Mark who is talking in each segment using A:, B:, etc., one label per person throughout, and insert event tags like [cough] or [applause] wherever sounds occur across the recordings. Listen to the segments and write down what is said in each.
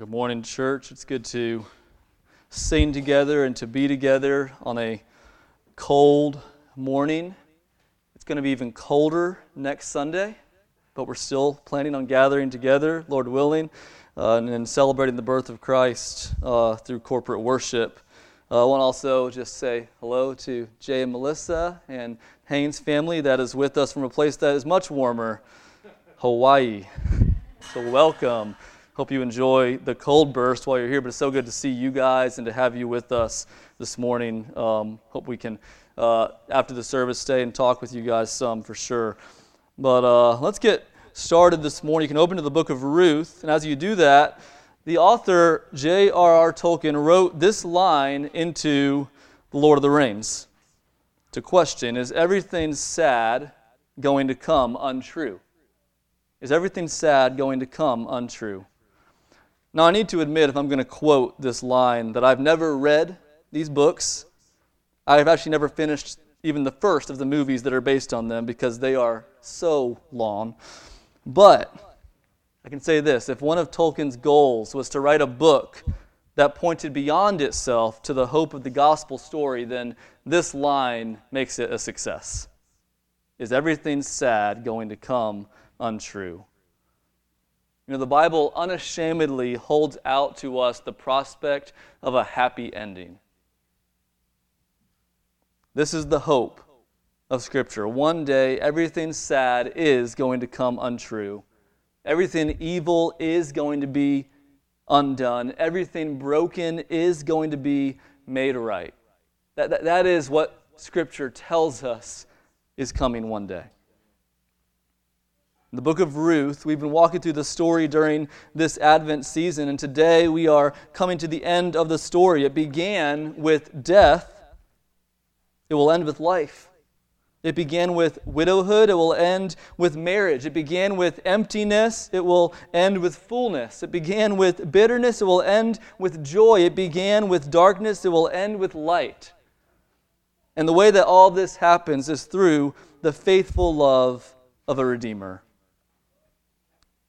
A: Good morning, church. It's good to sing together and to be together on a cold morning. It's going to be even colder next Sunday, but we're still planning on gathering together, Lord willing, uh, and, celebrating the birth of Christ uh, through corporate worship. Uh, I want to also just say hello to Jay and Melissa and Haynes family that is with us from a place that is much warmer, Hawaii. So, welcome. Hope you enjoy the cold burst while you're here, but it's so good to see you guys and to have you with us this morning. Um, hope we can, uh, after the service, stay and talk with you guys some for sure. But uh, let's get started this morning. You can open to the book of Ruth, and as you do that, the author J.R.R. Tolkien wrote this line into The Lord of the Rings to question Is everything sad going to come untrue? Is everything sad going to come untrue? Now, I need to admit, if I'm going to quote this line, that I've never read these books. I've actually never finished even the first of the movies that are based on them because they are so long. But I can say this if one of Tolkien's goals was to write a book that pointed beyond itself to the hope of the gospel story, then this line makes it a success. Is everything sad going to come untrue? You know, the Bible unashamedly holds out to us the prospect of a happy ending. This is the hope of Scripture. One day, everything sad is going to come untrue. Everything evil is going to be undone. Everything broken is going to be made right. That, that, that is what Scripture tells us is coming one day. The book of Ruth, we've been walking through the story during this Advent season, and today we are coming to the end of the story. It began with death, it will end with life. It began with widowhood, it will end with marriage. It began with emptiness, it will end with fullness. It began with bitterness, it will end with joy. It began with darkness, it will end with light. And the way that all this happens is through the faithful love of a Redeemer.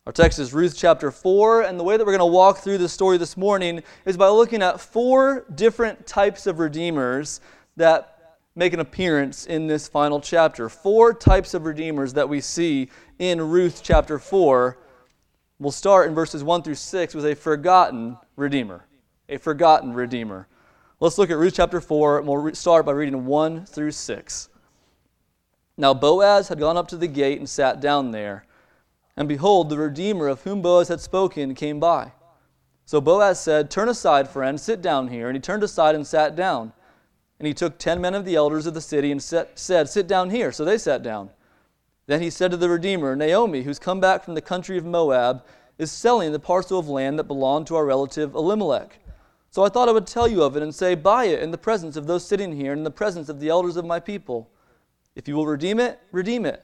A: Our text is Ruth chapter 4, and the way that we're going to walk through the story this morning is by looking at four different types of redeemers that make an appearance in this final chapter. Four types of redeemers that we see in Ruth chapter 4. We'll start in verses 1 through 6 with a forgotten redeemer. A forgotten redeemer. Let's look at Ruth chapter 4, and we'll start by reading 1 through 6. Now Boaz had gone up to the gate and sat down there. And behold, the Redeemer of whom Boaz had spoken came by. So Boaz said, Turn aside, friend, sit down here. And he turned aside and sat down. And he took ten men of the elders of the city and set, said, Sit down here. So they sat down. Then he said to the Redeemer, Naomi, who's come back from the country of Moab, is selling the parcel of land that belonged to our relative Elimelech. So I thought I would tell you of it and say, Buy it in the presence of those sitting here and in the presence of the elders of my people. If you will redeem it, redeem it.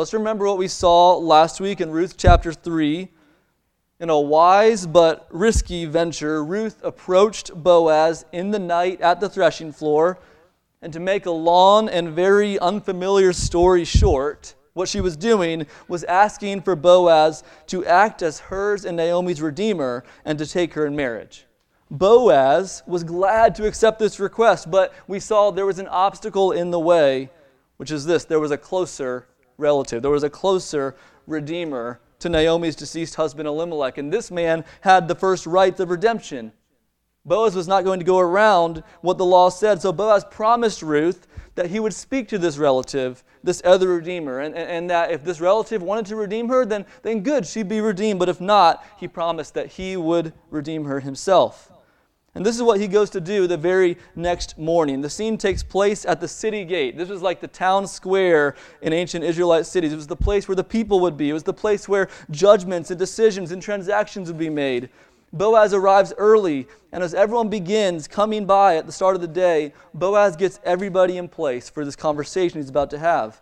A: Let's remember what we saw last week in Ruth chapter 3. In a wise but risky venture, Ruth approached Boaz in the night at the threshing floor. And to make a long and very unfamiliar story short, what she was doing was asking for Boaz to act as hers and Naomi's redeemer and to take her in marriage. Boaz was glad to accept this request, but we saw there was an obstacle in the way, which is this there was a closer relative. There was a closer redeemer to Naomi's deceased husband Elimelech, and this man had the first rights of redemption. Boaz was not going to go around what the law said, so Boaz promised Ruth that he would speak to this relative, this other redeemer, and, and, and, that if this relative wanted to redeem her, then, then good, she'd be redeemed. But if not, he promised that he would redeem her himself. And this is what he goes to do the very next morning. The scene takes place at the city gate. This was like the town square in ancient Israelite cities. It was the place where the people would be, it was the place where judgments and decisions and transactions would be made. Boaz arrives early, and as everyone begins coming by at the start of the day, Boaz gets everybody in place for this conversation he's about to have.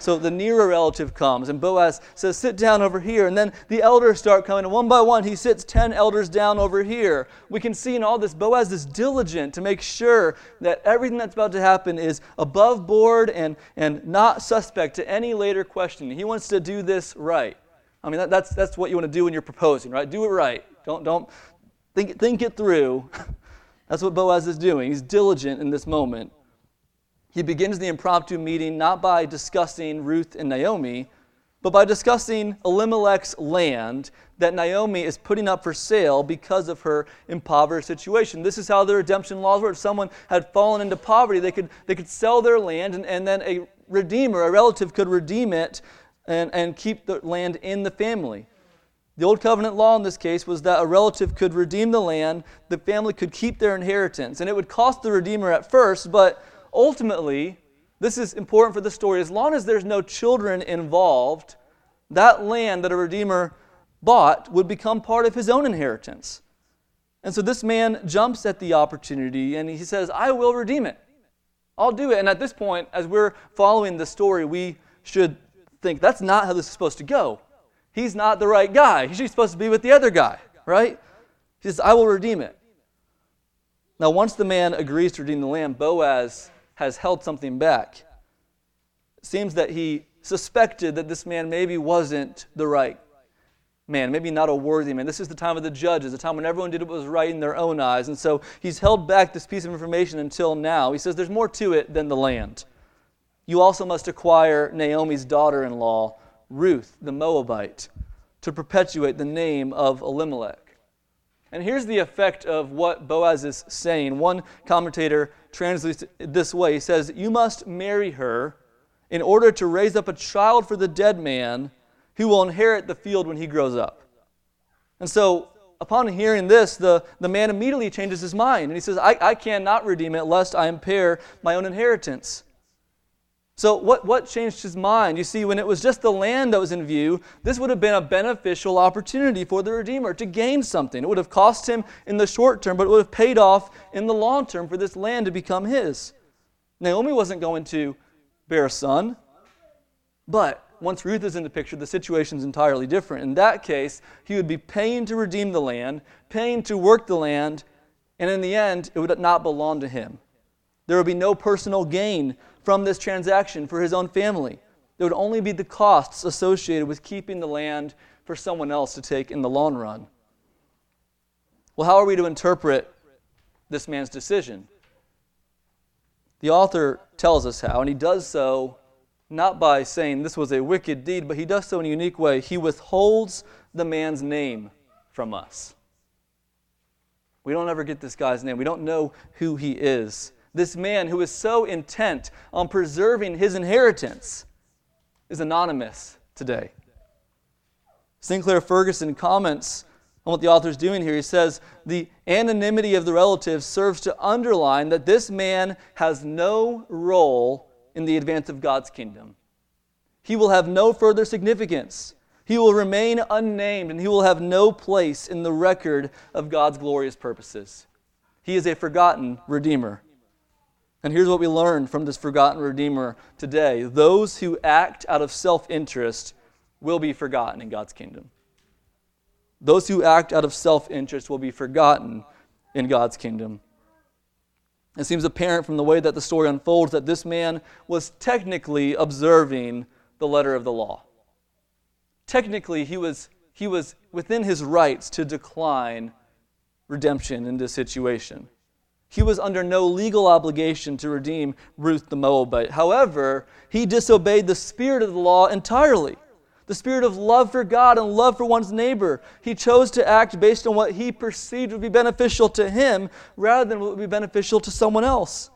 A: So the nearer relative comes, and Boaz says, Sit down over here. And then the elders start coming, and one by one, he sits 10 elders down over here. We can see in all this, Boaz is diligent to make sure that everything that's about to happen is above board and, and not suspect to any later questioning. He wants to do this right. I mean, that, that's, that's what you want to do when you're proposing, right? Do it right. Don't, don't think, think it through. [laughs] that's what Boaz is doing. He's diligent in this moment. He begins the impromptu meeting not by discussing Ruth and Naomi, but by discussing Elimelech's land that Naomi is putting up for sale because of her impoverished situation. This is how the redemption laws were. If someone had fallen into poverty, they could, they could sell their land, and, and then a redeemer, a relative, could redeem it and, and keep the land in the family. The Old Covenant law in this case was that a relative could redeem the land, the family could keep their inheritance, and it would cost the redeemer at first, but ultimately, this is important for the story. As long as there's no children involved, that land that a redeemer bought would become part of his own inheritance. And so this man jumps at the opportunity and he says, I will redeem it. I'll do it. And at this point, as we're following the story, we should think that's not how this is supposed to go. He's not the right guy. He's supposed to be with the other guy, right? He says, I will redeem it. Now, once the man agrees to redeem the land, Boaz has held something back. It seems that he suspected that this man maybe wasn't the right man, maybe not a worthy man. This is the time of the judges, the time when everyone did what was right in their own eyes. And so he's held back this piece of information until now. He says there's more to it than the land. You also must acquire Naomi's daughter in law, Ruth the Moabite, to perpetuate the name of Elimelech. And here's the effect of what Boaz is saying. One commentator translates it this way He says, You must marry her in order to raise up a child for the dead man who will inherit the field when he grows up. And so, upon hearing this, the, the man immediately changes his mind and he says, I, I cannot redeem it lest I impair my own inheritance. So, what, what changed his mind? You see, when it was just the land that was in view, this would have been a beneficial opportunity for the Redeemer to gain something. It would have cost him in the short term, but it would have paid off in the long term for this land to become his. Naomi wasn't going to bear a son, but once Ruth is in the picture, the situation is entirely different. In that case, he would be paying to redeem the land, paying to work the land, and in the end, it would not belong to him. There would be no personal gain from this transaction for his own family. There would only be the costs associated with keeping the land for someone else to take in the long run. Well, how are we to interpret this man's decision? The author tells us how, and he does so not by saying this was a wicked deed, but he does so in a unique way. He withholds the man's name from us. We don't ever get this guy's name, we don't know who he is. This man who is so intent on preserving his inheritance is anonymous today. Sinclair Ferguson comments on what the author is doing here. He says, The anonymity of the relatives serves to underline that this man has no role in the advance of God's kingdom. He will have no further significance. He will remain unnamed and he will have no place in the record of God's glorious purposes. He is a forgotten Redeemer. And here's what we learn from this forgotten Redeemer today those who act out of self interest will be forgotten in God's kingdom. Those who act out of self interest will be forgotten in God's kingdom. It seems apparent from the way that the story unfolds that this man was technically observing the letter of the law. Technically, he was, he was within his rights to decline redemption in this situation. He was under no legal obligation to redeem Ruth the Moabite. However, he disobeyed the spirit of the law entirely the spirit of love for God and love for one's neighbor. He chose to act based on what he perceived would be beneficial to him rather than what would be beneficial to someone else.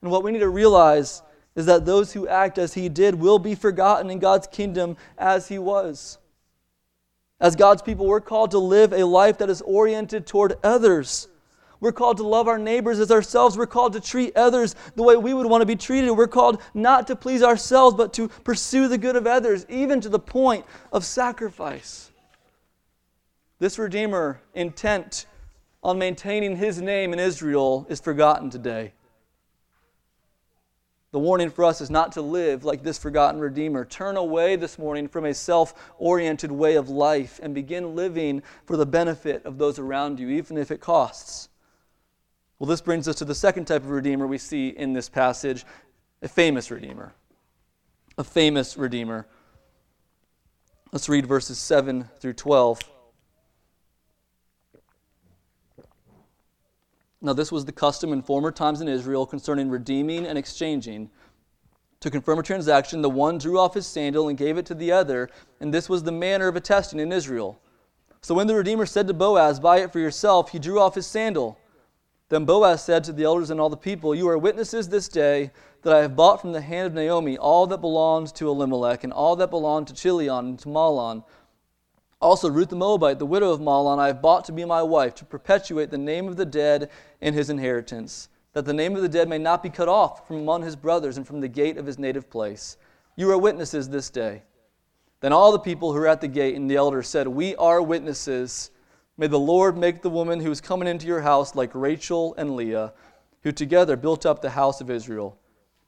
A: And what we need to realize is that those who act as he did will be forgotten in God's kingdom as he was. As God's people, we're called to live a life that is oriented toward others we're called to love our neighbors as ourselves. We're called to treat others the way we would want to be treated. We're called not to please ourselves, but to pursue the good of others, even to the point of sacrifice. This Redeemer, intent on maintaining his name in Israel, is forgotten today. The warning for us is not to live like this forgotten Redeemer. Turn away this morning from a self oriented way of life and begin living for the benefit of those around you, even if it costs. Well, this brings us to the second type of Redeemer we see in this passage a famous Redeemer. A famous Redeemer. Let's read verses 7 through 12. Now, this was the custom in former times in Israel concerning redeeming and exchanging. To confirm a transaction, the one drew off his sandal and gave it to the other, and this was the manner of attesting in Israel. So when the Redeemer said to Boaz, Buy it for yourself, he drew off his sandal. Then Boaz said to the elders and all the people, You are witnesses this day that I have bought from the hand of Naomi all that belonged to Elimelech, and all that belonged to Chilion and to Mahlon also, Ruth the Moabite, the widow of Mahlon, I have bought to be my wife, to perpetuate the name of the dead in his inheritance, that the name of the dead may not be cut off from among his brothers and from the gate of his native place. You are witnesses this day. Then all the people who were at the gate and the elders said, We are witnesses. May the Lord make the woman who is coming into your house like Rachel and Leah, who together built up the house of Israel.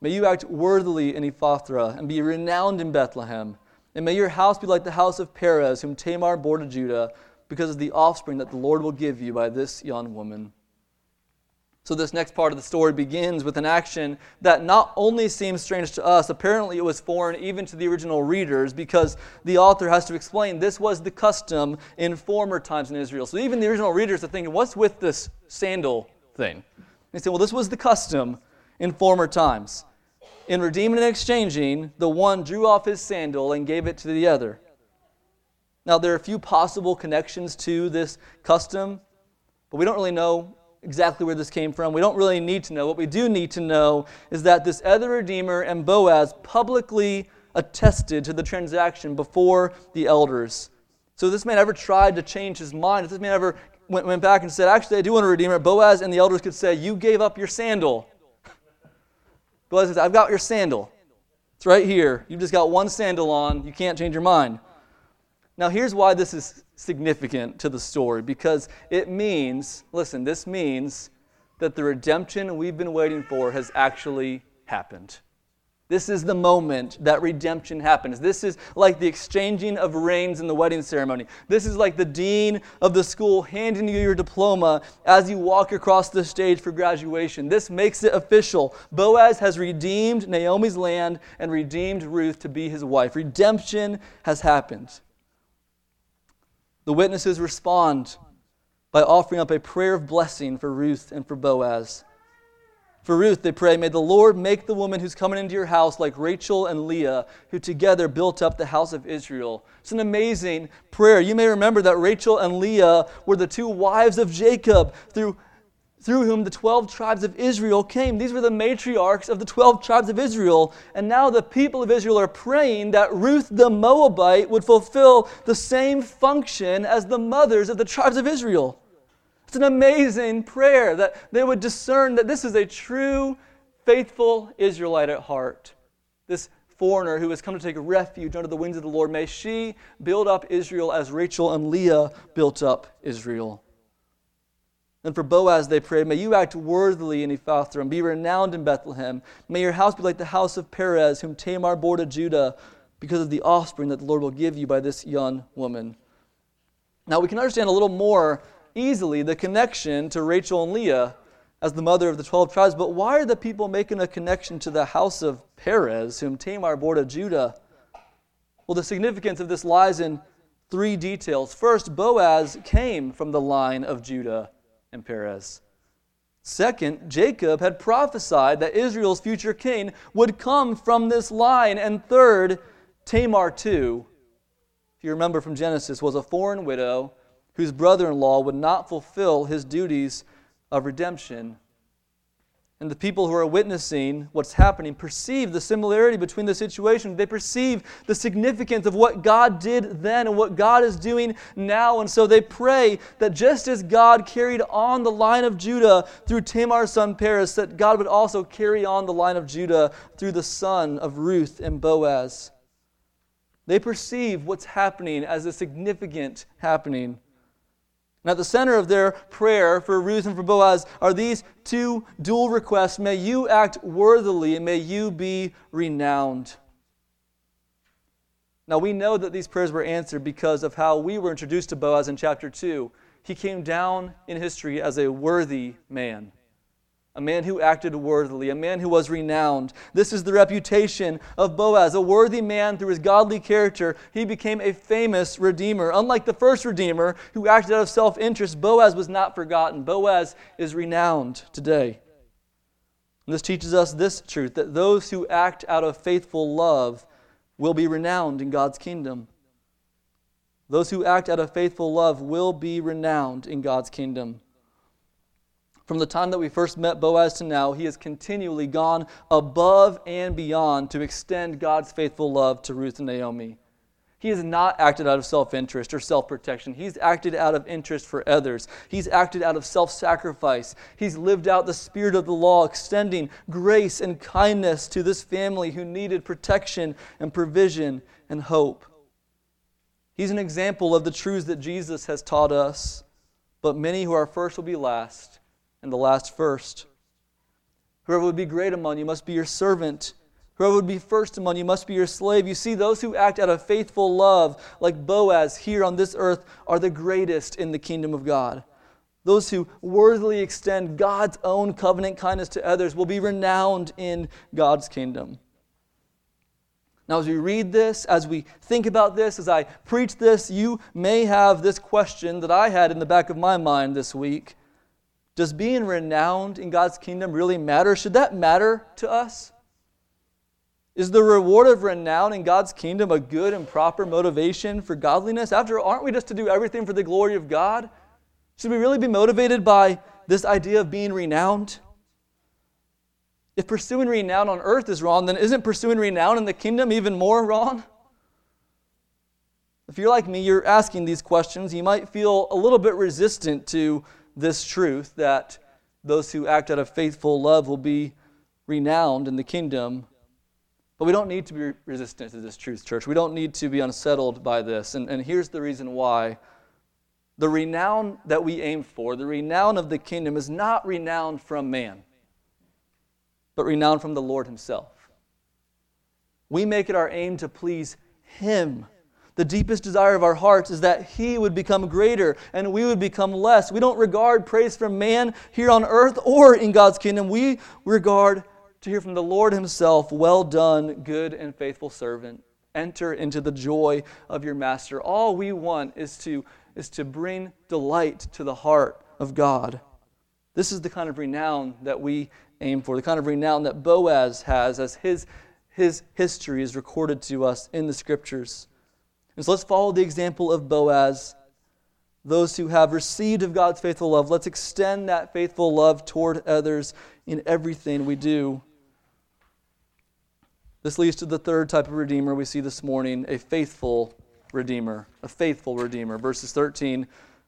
A: May you act worthily in Ephrathah and be renowned in Bethlehem. And may your house be like the house of Perez, whom Tamar bore to Judah, because of the offspring that the Lord will give you by this young woman. So, this next part of the story begins with an action that not only seems strange to us, apparently it was foreign even to the original readers, because the author has to explain this was the custom in former times in Israel. So, even the original readers are thinking, what's with this sandal thing? They say, well, this was the custom in former times. In redeeming and exchanging, the one drew off his sandal and gave it to the other. Now, there are a few possible connections to this custom, but we don't really know exactly where this came from. We don't really need to know. What we do need to know is that this other Redeemer and Boaz publicly attested to the transaction before the elders. So this man ever tried to change his mind, if this man ever went, went back and said, Actually, I do want a Redeemer, Boaz and the elders could say, You gave up your sandal. [laughs] Boaz says, I've got your sandal. It's right here. You've just got one sandal on. You can't change your mind. Now, here's why this is significant to the story because it means, listen, this means that the redemption we've been waiting for has actually happened. This is the moment that redemption happens. This is like the exchanging of rings in the wedding ceremony. This is like the dean of the school handing you your diploma as you walk across the stage for graduation. This makes it official. Boaz has redeemed Naomi's land and redeemed Ruth to be his wife. Redemption has happened. The witnesses respond by offering up a prayer of blessing for Ruth and for Boaz. For Ruth, they pray, May the Lord make the woman who's coming into your house like Rachel and Leah, who together built up the house of Israel. It's an amazing prayer. You may remember that Rachel and Leah were the two wives of Jacob, through, through whom the 12 tribes of Israel came. These were the matriarchs of the 12 tribes of Israel. And now the people of Israel are praying that Ruth the Moabite would fulfill the same function as the mothers of the tribes of Israel. It's an amazing prayer that they would discern that this is a true, faithful Israelite at heart. This foreigner who has come to take refuge under the wings of the Lord, may she build up Israel as Rachel and Leah built up Israel. And for Boaz, they prayed, May you act worthily in Ephrathah and be renowned in Bethlehem. May your house be like the house of Perez, whom Tamar bore to Judah, because of the offspring that the Lord will give you by this young woman. Now, we can understand a little more easily the connection to Rachel and Leah as the mother of the 12 tribes, but why are the people making a connection to the house of Perez, whom Tamar bore to Judah? Well, the significance of this lies in three details. First, Boaz came from the line of Judah and Perez. Second, Jacob had prophesied that Israel's future king would come from this line. And third, Tamar, too, if you remember from Genesis, was a foreign widow whose brother in law would not fulfill his duties of redemption. And the people who are witnessing what's happening perceive the similarity between the situation. They perceive the significance of what God did then and what God is doing now. And so they pray that just as God carried on the line of Judah through Tamar's son Perez, that God would also carry on the line of Judah through the son of Ruth and Boaz. They perceive what's happening as a significant happening. And at the center of their prayer for Ruth and for Boaz are these two dual requests May you act worthily and may you be renowned. Now, we know that these prayers were answered because of how we were introduced to Boaz in chapter 2. He came down in history as a worthy man a man who acted worthily, a man who was renowned. This is the reputation of Boaz, a worthy man through his godly character. He became a famous redeemer. Unlike the first redeemer who acted out of self interest, Boaz was not forgotten. Boaz is renowned today. And this teaches us this truth that those who act out of faithful love will be renowned in God's kingdom. Those who act out of faithful love will be renowned in God's kingdom. From the time that we first met Boaz to now, he has continually gone above and beyond to extend God's faithful love to Ruth and Naomi. He has not acted out of self interest or self protection. He's acted out of interest for others. He's acted out of self sacrifice. He's lived out the spirit of the law, extending grace and kindness to this family who needed protection and provision and hope. He's an example of the truths that Jesus has taught us. But many who are first will be last, and the last first. Whoever would be great among you must be your servant. Whoever would be first among you must be your slave. You see, those who act out of faithful love, like Boaz here on this earth, are the greatest in the kingdom of God. Those who worthily extend God's own covenant kindness to others will be renowned in God's kingdom. Now, as we read this, as we think about this, as I preach this, you may have this question that I had in the back of my mind this week does being renowned in God's kingdom really matter? Should that matter to us? Is the reward of renown in God's kingdom a good and proper motivation for godliness? After all, aren't we just to do everything for the glory of God? Should we really be motivated by this idea of being renowned? If pursuing renown on earth is wrong, then isn't pursuing renown in the kingdom even more wrong? If you're like me, you're asking these questions, you might feel a little bit resistant to this truth that those who act out of faithful love will be renowned in the kingdom. But we don't need to be resistant to this truth, church. We don't need to be unsettled by this. And, and here's the reason why. The renown that we aim for, the renown of the kingdom, is not renown from man, but renown from the Lord Himself. We make it our aim to please Him the deepest desire of our hearts is that He would become greater and we would become less. We don't regard praise from man here on earth or in God's kingdom. We regard to hear from the Lord Himself, Well done, good and faithful servant. Enter into the joy of your master. All we want is to, is to bring delight to the heart of God. This is the kind of renown that we aim for, the kind of renown that Boaz has as his, his history is recorded to us in the scriptures. And so let's follow the example of Boaz. Those who have received of God's faithful love, let's extend that faithful love toward others in everything we do. This leads to the third type of redeemer we see this morning a faithful redeemer. A faithful redeemer. Verses 13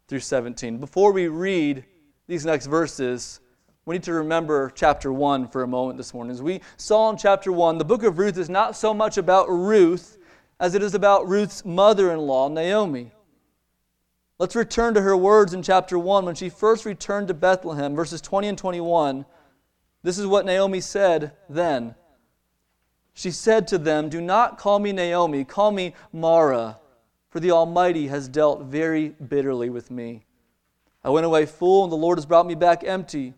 A: through 17. Before we read these next verses, we need to remember chapter 1 for a moment this morning. As we saw in chapter 1, the book of Ruth is not so much about Ruth as it is about Ruth's mother in law, Naomi. Let's return to her words in chapter 1 when she first returned to Bethlehem, verses 20 and 21. This is what Naomi said then. She said to them, Do not call me Naomi, call me Mara, for the Almighty has dealt very bitterly with me. I went away full, and the Lord has brought me back empty.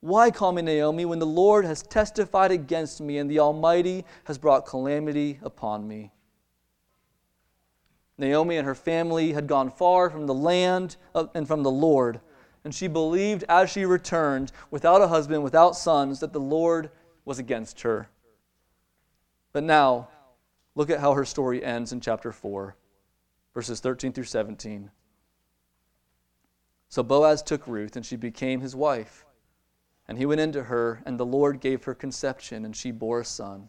A: Why call me Naomi when the Lord has testified against me, and the Almighty has brought calamity upon me? Naomi and her family had gone far from the land and from the Lord. And she believed as she returned, without a husband, without sons, that the Lord was against her. But now, look at how her story ends in chapter 4, verses 13 through 17. So Boaz took Ruth, and she became his wife. And he went into her, and the Lord gave her conception, and she bore a son.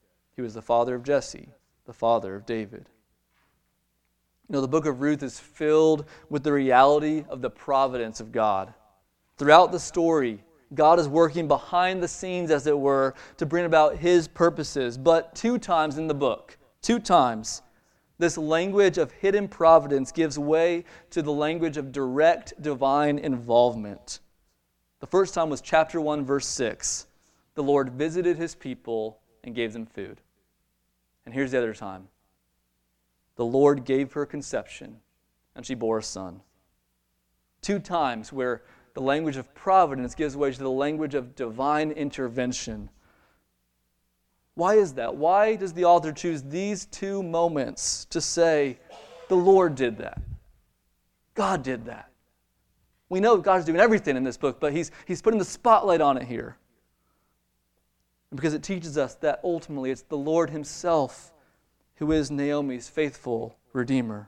A: He was the father of Jesse, the father of David. You know, the book of Ruth is filled with the reality of the providence of God. Throughout the story, God is working behind the scenes, as it were, to bring about his purposes. But two times in the book, two times, this language of hidden providence gives way to the language of direct divine involvement. The first time was chapter 1, verse 6. The Lord visited his people and gave them food. And here's the other time the Lord gave her conception, and she bore a son. Two times where the language of providence gives way to the language of divine intervention. Why is that? Why does the author choose these two moments to say, the Lord did that? God did that. We know God's doing everything in this book, but he's, he's putting the spotlight on it here. Because it teaches us that ultimately it's the Lord Himself who is Naomi's faithful Redeemer.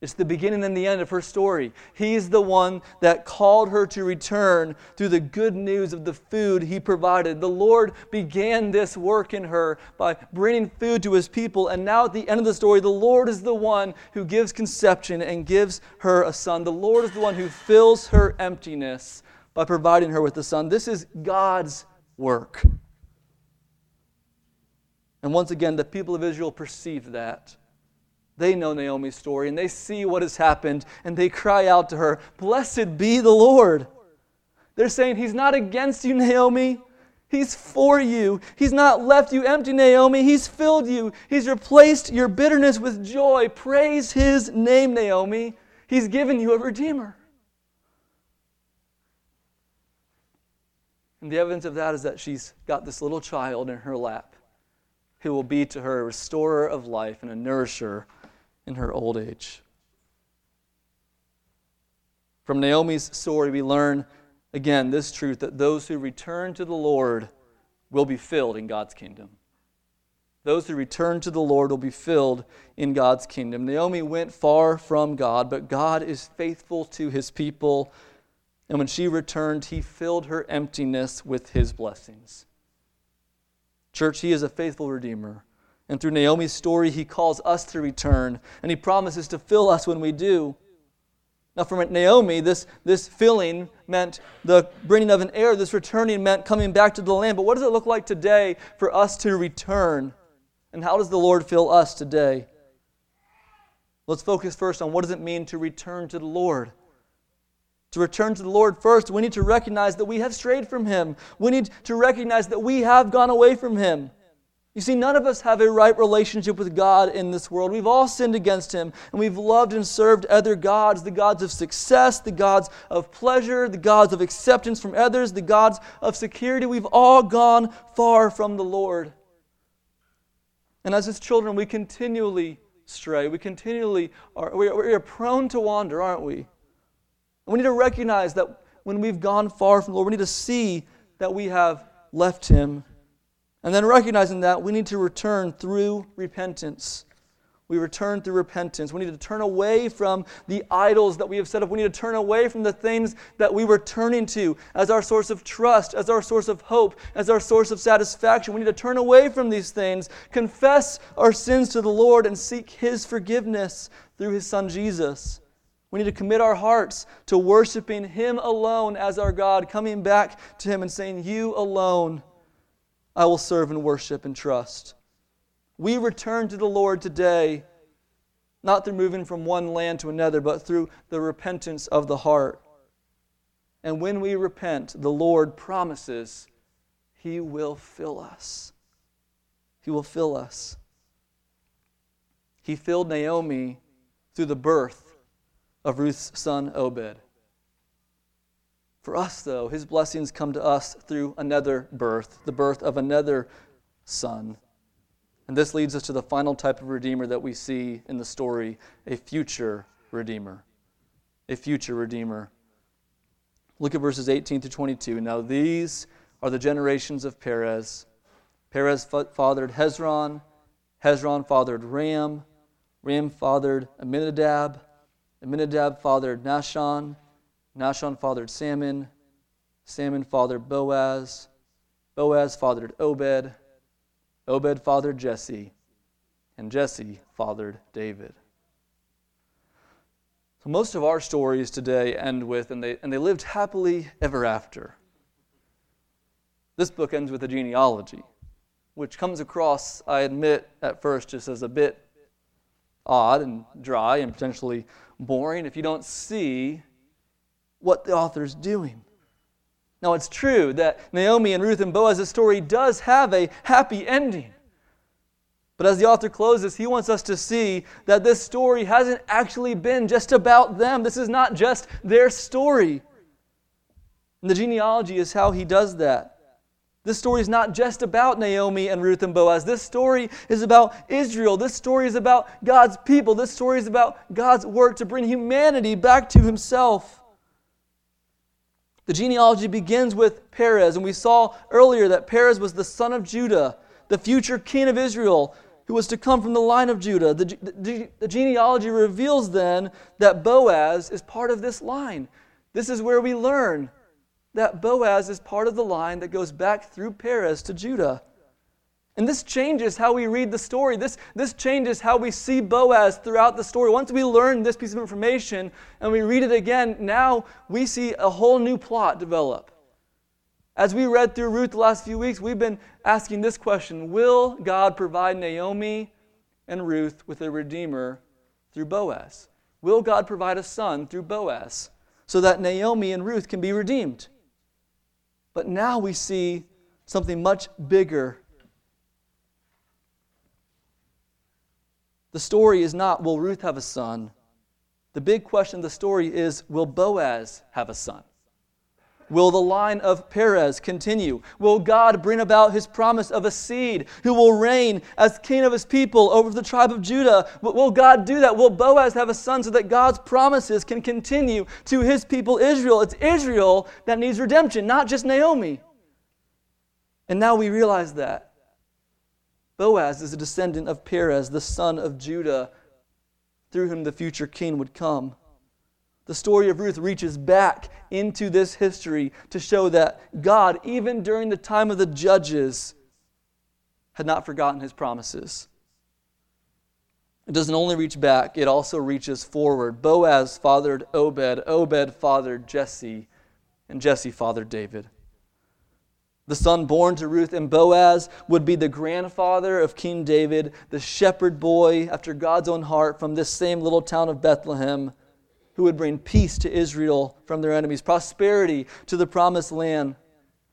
A: It's the beginning and the end of her story. He's the one that called her to return through the good news of the food he provided. The Lord began this work in her by bringing food to his people. And now, at the end of the story, the Lord is the one who gives conception and gives her a son. The Lord is the one who fills her emptiness by providing her with a son. This is God's work. And once again, the people of Israel perceive that. They know Naomi's story and they see what has happened and they cry out to her, Blessed be the Lord. They're saying, He's not against you, Naomi. He's for you. He's not left you empty, Naomi. He's filled you. He's replaced your bitterness with joy. Praise His name, Naomi. He's given you a Redeemer. And the evidence of that is that she's got this little child in her lap who will be to her a restorer of life and a nourisher in her old age. From Naomi's story, we learn again this truth that those who return to the Lord will be filled in God's kingdom. Those who return to the Lord will be filled in God's kingdom. Naomi went far from God, but God is faithful to his people. And when she returned, he filled her emptiness with his blessings. Church, He is a faithful Redeemer. And through Naomi's story, He calls us to return, and He promises to fill us when we do. Now, for Naomi, this, this filling meant the bringing of an heir. This returning meant coming back to the land. But what does it look like today for us to return? And how does the Lord fill us today? Let's focus first on what does it mean to return to the Lord? To return to the Lord first, we need to recognize that we have strayed from Him. We need to recognize that we have gone away from Him. You see, none of us have a right relationship with God in this world. We've all sinned against Him, and we've loved and served other gods the gods of success, the gods of pleasure, the gods of acceptance from others, the gods of security. We've all gone far from the Lord. And as His children, we continually stray. We continually are, we are prone to wander, aren't we? And we need to recognize that when we've gone far from the Lord, we need to see that we have left Him. And then recognizing that, we need to return through repentance. We return through repentance. We need to turn away from the idols that we have set up. We need to turn away from the things that we were turning to as our source of trust, as our source of hope, as our source of satisfaction. We need to turn away from these things, confess our sins to the Lord, and seek His forgiveness through His Son Jesus. We need to commit our hearts to worshiping Him alone as our God, coming back to Him and saying, You alone I will serve and worship and trust. We return to the Lord today, not through moving from one land to another, but through the repentance of the heart. And when we repent, the Lord promises He will fill us. He will fill us. He filled Naomi through the birth of Ruth's son Obed. For us, though, his blessings come to us through another birth, the birth of another son. And this leads us to the final type of redeemer that we see in the story a future redeemer. A future redeemer. Look at verses 18 to 22. Now, these are the generations of Perez. Perez fathered Hezron. Hezron fathered Ram. Ram fathered Amminadab. Amminadab fathered Nahshon. Nahshon fathered Salmon. Salmon fathered Boaz. Boaz fathered Obed. Obed fathered Jesse. And Jesse fathered David. So most of our stories today end with, and they, and they lived happily ever after. This book ends with a genealogy, which comes across, I admit, at first just as a bit odd and dry and potentially boring if you don't see what the author's doing. Now, it's true that Naomi and Ruth and Boaz's story does have a happy ending. But as the author closes, he wants us to see that this story hasn't actually been just about them. This is not just their story. And the genealogy is how he does that. This story is not just about Naomi and Ruth and Boaz. This story is about Israel. This story is about God's people. This story is about God's work to bring humanity back to Himself. The genealogy begins with Perez, and we saw earlier that Perez was the son of Judah, the future king of Israel, who was to come from the line of Judah. The, the, the genealogy reveals then that Boaz is part of this line. This is where we learn that Boaz is part of the line that goes back through Perez to Judah. And this changes how we read the story. This, this changes how we see Boaz throughout the story. Once we learn this piece of information and we read it again, now we see a whole new plot develop. As we read through Ruth the last few weeks, we've been asking this question Will God provide Naomi and Ruth with a redeemer through Boaz? Will God provide a son through Boaz so that Naomi and Ruth can be redeemed? But now we see something much bigger. The story is not, will Ruth have a son? The big question of the story is, will Boaz have a son? Will the line of Perez continue? Will God bring about his promise of a seed who will reign as king of his people over the tribe of Judah? Will God do that? Will Boaz have a son so that God's promises can continue to his people Israel? It's Israel that needs redemption, not just Naomi. And now we realize that. Boaz is a descendant of Perez, the son of Judah, through whom the future king would come. The story of Ruth reaches back into this history to show that God, even during the time of the judges, had not forgotten his promises. It doesn't only reach back, it also reaches forward. Boaz fathered Obed, Obed fathered Jesse, and Jesse fathered David. The son born to Ruth and Boaz would be the grandfather of King David, the shepherd boy after God's own heart from this same little town of Bethlehem who would bring peace to Israel from their enemies, prosperity to the promised land.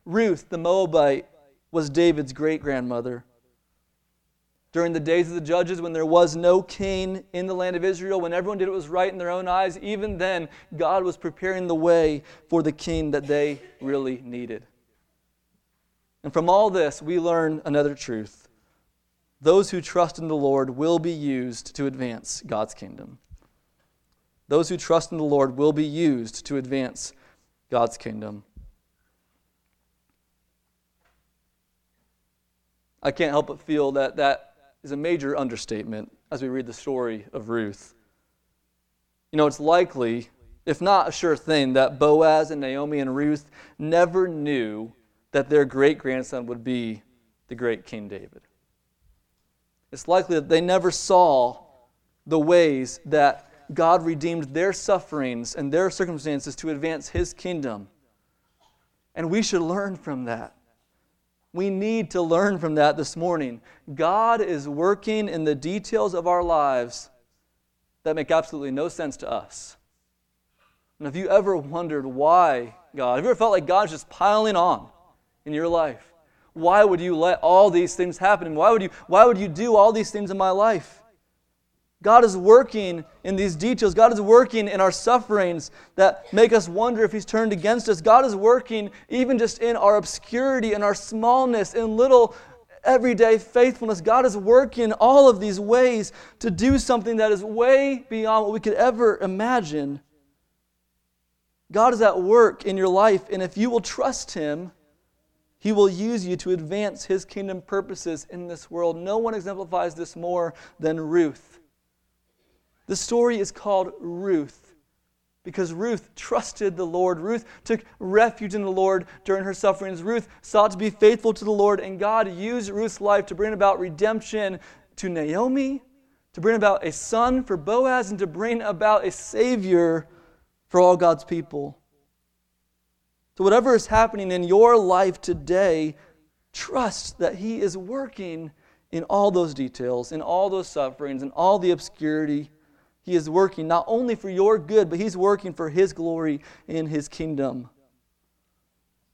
A: Ruth, the Moabite, was David's great grandmother. During the days of the judges, when there was no king in the land of Israel, when everyone did what was right in their own eyes, even then, God was preparing the way for the king that they really needed. And from all this, we learn another truth. Those who trust in the Lord will be used to advance God's kingdom. Those who trust in the Lord will be used to advance God's kingdom. I can't help but feel that that is a major understatement as we read the story of Ruth. You know, it's likely, if not a sure thing, that Boaz and Naomi and Ruth never knew that their great grandson would be the great King David. It's likely that they never saw the ways that God redeemed their sufferings and their circumstances to advance His kingdom. And we should learn from that. We need to learn from that this morning. God is working in the details of our lives that make absolutely no sense to us. And have you ever wondered why God, have you ever felt like God's just piling on in your life? Why would you let all these things happen? Why would you, why would you do all these things in my life? God is working in these details. God is working in our sufferings that make us wonder if He's turned against us. God is working even just in our obscurity and our smallness, in little everyday faithfulness. God is working all of these ways to do something that is way beyond what we could ever imagine. God is at work in your life, and if you will trust Him, He will use you to advance His kingdom purposes in this world. No one exemplifies this more than Ruth. The story is called Ruth. because Ruth trusted the Lord. Ruth took refuge in the Lord during her sufferings. Ruth sought to be faithful to the Lord, and God used Ruth's life to bring about redemption to Naomi, to bring about a son for Boaz, and to bring about a Savior for all God's people. So, whatever is happening in your life today, trust that He is working in all those details, in all those sufferings, in all the obscurity. He is working not only for your good, but He's working for His glory in His kingdom.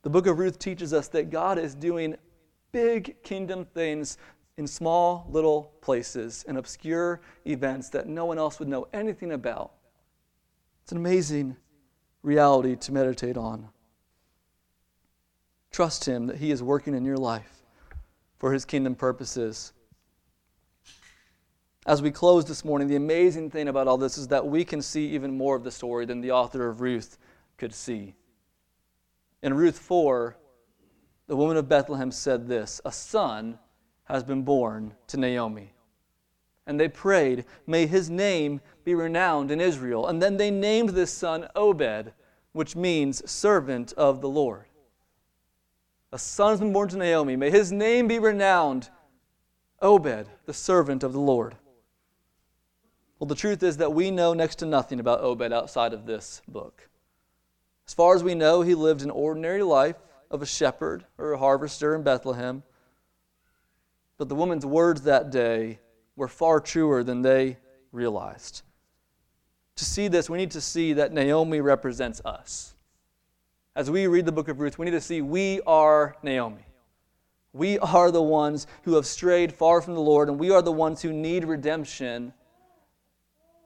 A: The book of Ruth teaches us that God is doing big kingdom things in small little places and obscure events that no one else would know anything about. It's an amazing reality to meditate on. Trust Him that He is working in your life for His kingdom purposes. As we close this morning, the amazing thing about all this is that we can see even more of the story than the author of Ruth could see. In Ruth 4, the woman of Bethlehem said this A son has been born to Naomi. And they prayed, May his name be renowned in Israel. And then they named this son Obed, which means servant of the Lord. A son has been born to Naomi. May his name be renowned. Obed, the servant of the Lord. Well, the truth is that we know next to nothing about Obed outside of this book. As far as we know, he lived an ordinary life of a shepherd or a harvester in Bethlehem. But the woman's words that day were far truer than they realized. To see this, we need to see that Naomi represents us. As we read the book of Ruth, we need to see we are Naomi. We are the ones who have strayed far from the Lord, and we are the ones who need redemption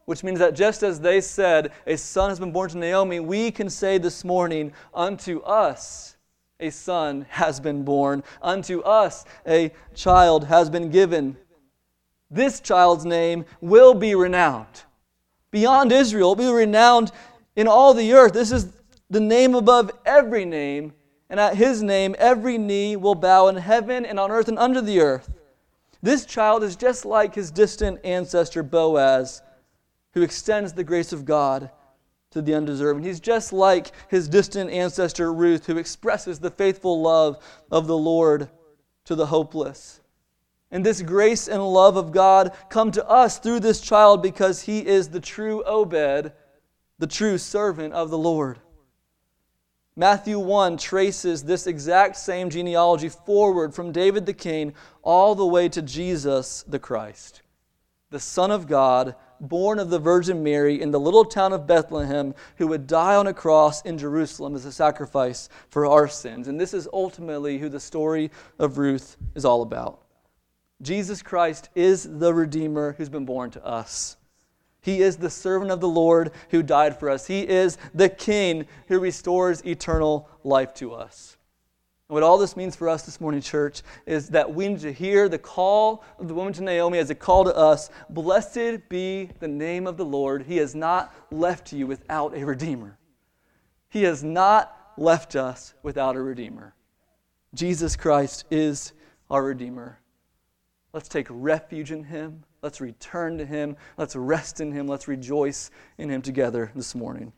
A: which means that just as they said, a son has been born to Naomi, we can say this morning, unto us a son has been born, unto us a child has been given. This child's name will be renowned. Beyond Israel, will be renowned in all the earth. This is the name above every name, and at his name every knee will bow in heaven and on earth and under the earth. This child is just like his distant ancestor Boaz who extends the grace of God to the undeserving. He's just like his distant ancestor Ruth, who expresses the faithful love of the Lord to the hopeless. And this grace and love of God come to us through this child because he is the true Obed, the true servant of the Lord. Matthew 1 traces this exact same genealogy forward from David the king all the way to Jesus the Christ, the Son of God born of the Virgin Mary in the little town of Bethlehem, who would die on a cross in Jerusalem as a sacrifice for our sins. And this is ultimately who the story of Ruth is all about. Jesus Christ is the Redeemer who's been born to us. He is the servant of the Lord who died for us. He is the King who restores eternal life to us. And what all this means for us this morning, church, is that we need to hear the call of the woman to Naomi as a call to us Blessed be the name of the Lord. He has not left you without a Redeemer. He has not left us without a Redeemer. Jesus Christ is our Redeemer. Let's take refuge in Him. Let's return to Him. Let's rest in Him. Let's rejoice in Him together this morning.